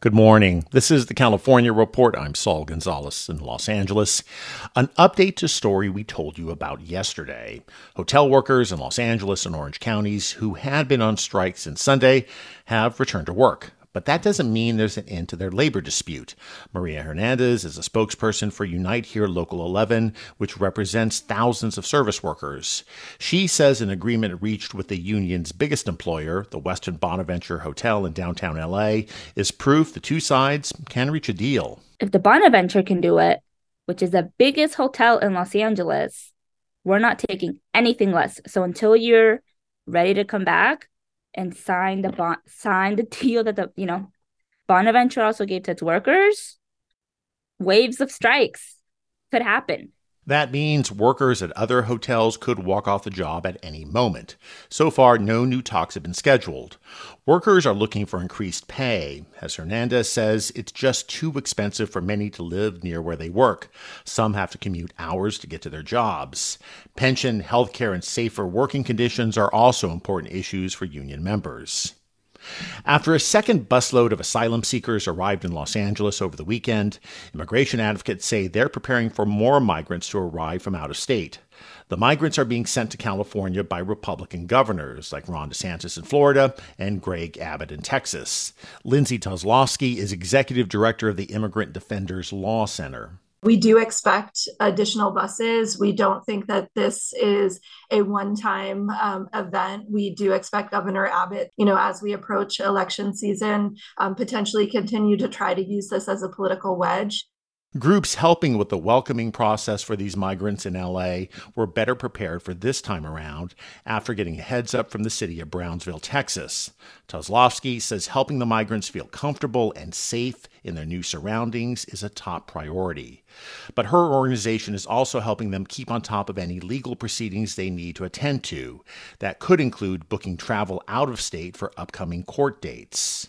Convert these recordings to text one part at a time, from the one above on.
Good morning. This is the California Report. I'm Saul Gonzalez in Los Angeles. An update to story we told you about yesterday. Hotel workers in Los Angeles and Orange counties who had been on strike since Sunday have returned to work. But that doesn't mean there's an end to their labor dispute. Maria Hernandez is a spokesperson for Unite Here Local 11, which represents thousands of service workers. She says an agreement reached with the union's biggest employer, the Westin Bonaventure Hotel in downtown LA, is proof the two sides can reach a deal. If the Bonaventure can do it, which is the biggest hotel in Los Angeles, we're not taking anything less. So until you're ready to come back, and sign the bond sign the deal that the you know Bonaventure also gave to its workers, waves of strikes could happen. That means workers at other hotels could walk off the job at any moment. So far, no new talks have been scheduled. Workers are looking for increased pay. As Hernandez says, it's just too expensive for many to live near where they work. Some have to commute hours to get to their jobs. Pension, health care, and safer working conditions are also important issues for union members. After a second busload of asylum seekers arrived in Los Angeles over the weekend, immigration advocates say they're preparing for more migrants to arrive from out of state. The migrants are being sent to California by Republican governors like Ron DeSantis in Florida and Greg Abbott in Texas. Lindsay Toczylowski is executive director of the Immigrant Defenders Law Center. We do expect additional buses. We don't think that this is a one-time um, event. We do expect Governor Abbott, you know, as we approach election season, um, potentially continue to try to use this as a political wedge. Groups helping with the welcoming process for these migrants in LA were better prepared for this time around after getting a heads up from the city of Brownsville, Texas. Toczylowski says helping the migrants feel comfortable and safe in their new surroundings is a top priority. But her organization is also helping them keep on top of any legal proceedings they need to attend to. That could include booking travel out of state for upcoming court dates.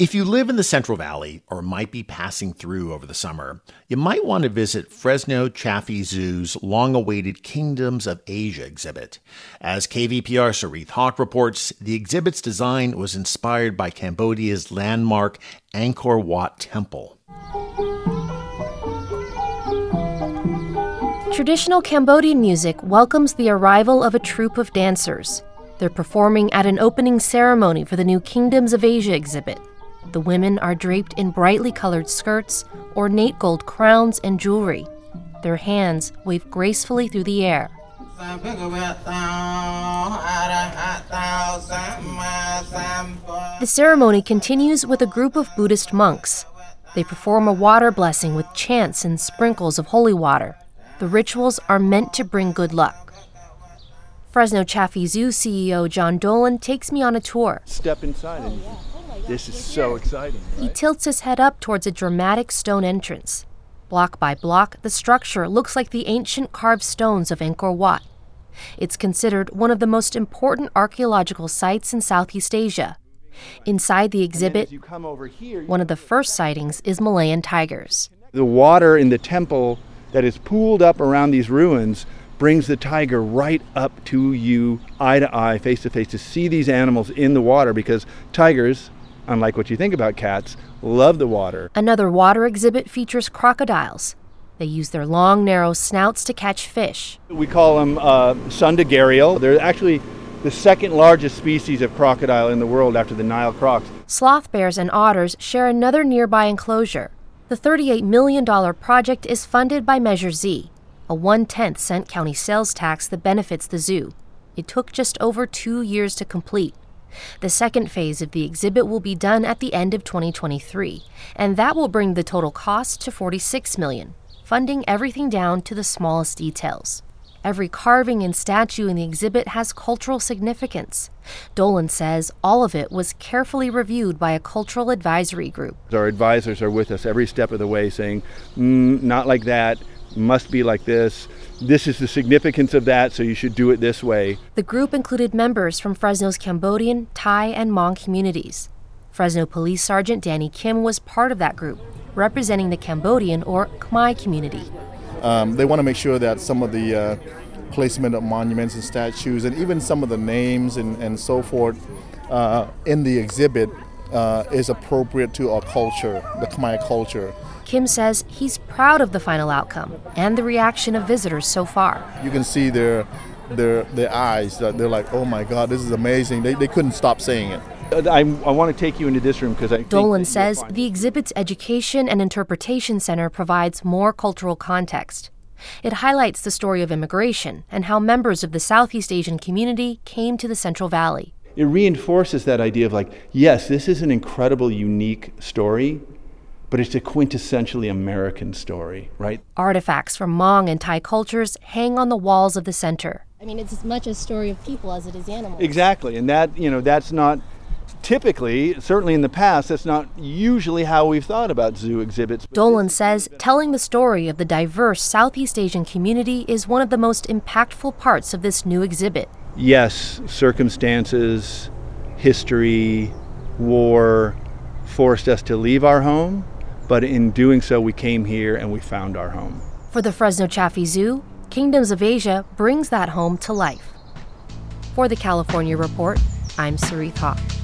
If you live in the Central Valley or might be passing through over the summer, you might want to visit Fresno Chaffee Zoo's long awaited Kingdoms of Asia exhibit. As KVPR Soreath Hok reports, the exhibit's design was inspired by Cambodia's landmark Angkor Wat Temple. Traditional Cambodian music welcomes the arrival of a troupe of dancers. They're performing at an opening ceremony for the new Kingdoms of Asia exhibit. The women are draped in brightly colored skirts, ornate gold crowns, and jewelry. Their hands wave gracefully through the air. The ceremony continues with a group of Buddhist monks. They perform a water blessing with chants and sprinkles of holy water. The rituals are meant to bring good luck. Fresno Chaffee Zoo CEO Jon Dohlin takes me on a tour. Step inside and this is so exciting. He tilts his head up towards a dramatic stone entrance. Block by block, the structure looks like the ancient carved stones of Angkor Wat. It's considered one of the most important archaeological sites in Southeast Asia. Inside the exhibit, one of the first sightings is Malayan tigers. The water in the temple that is pooled up around these ruins brings the tiger right up to you, eye to eye, face to face, to see these animals in the water because tigers, unlike what you think about cats, love the water. Another water exhibit features crocodiles. They use their long, narrow snouts to catch fish. We call them uh, Sunda gharial. They're actually the second largest species of crocodile in the world after the Nile crocs. Sloth bears and otters share another nearby enclosure. The $38 million project is funded by Measure Z, a one tenth cent county sales tax that benefits the zoo. It took just over two years to complete. The second phase of the exhibit will be done at the end of 2023, and that will bring the total cost to 46 million, funding everything down to the smallest details. Every carving and statue in the exhibit has cultural significance. Dohlin says all of it was carefully reviewed by a cultural advisory group. Our advisors are with us every step of the way saying, mm, not like that, must be like this. This is the significance of that, so you should do it this way. The group included members from Fresno's Cambodian, Thai, and Hmong communities. Fresno Police Sergeant Danny Kim was part of that group, representing the Cambodian or Khmer community. Um, they want to make sure that some of the uh, placement of monuments and statues and even some of the names and, and so forth uh, in the exhibit uh, is appropriate to our culture, the Khmer culture. Kim says he's proud of the final outcome and the reaction of visitors so far. You can see their their their eyes that they're like, "Oh my God, this is amazing!" They, they couldn't stop saying it. I, I want to take you into this room because I. Dohlin says the exhibit's Education and Interpretation Center provides more cultural context. It highlights the story of immigration and how members of the Southeast Asian community came to the Central Valley. It reinforces that idea of like, yes, this is an incredible, unique story, but it's a quintessentially American story, right? Artifacts from Hmong and Thai cultures hang on the walls of the center. I mean, it's as much a story of people as it is animals. Exactly, and that you know that's not typically, certainly in the past, that's not usually how we've thought about zoo exhibits. Dohlin says telling the story of the diverse Southeast Asian community is one of the most impactful parts of this new exhibit. Yes, circumstances, history, war forced us to leave our home, but in doing so, we came here and we found our home. For the Fresno Chaffee Zoo, Kingdoms of Asia brings that home to life. For the California Report, I'm Soreath Hok.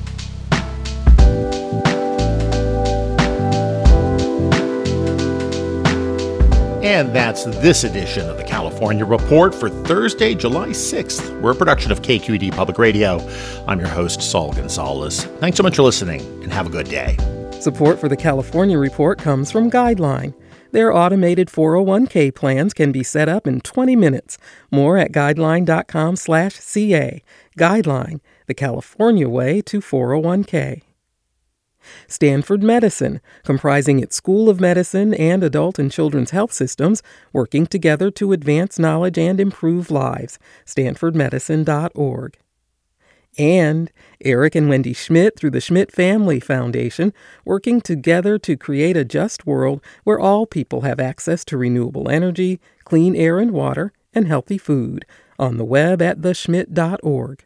And that's this edition of the California Report for Thursday, July 6th. We're a production of KQED Public Radio. I'm your host, Saul Gonzalez. Thanks so much for listening, and have a good day. Support for the California Report comes from Guideline. Their automated 401k plans can be set up in 20 minutes. More at guideline.com/ca. Guideline, the California way to 401k. Stanford Medicine, comprising its School of Medicine and adult and children's health systems, working together to advance knowledge and improve lives. StanfordMedicine.org. And Eric and Wendy Schmidt through the Schmidt Family Foundation, working together to create a just world where all people have access to renewable energy, clean air and water, and healthy food. On the web at theschmidt.org.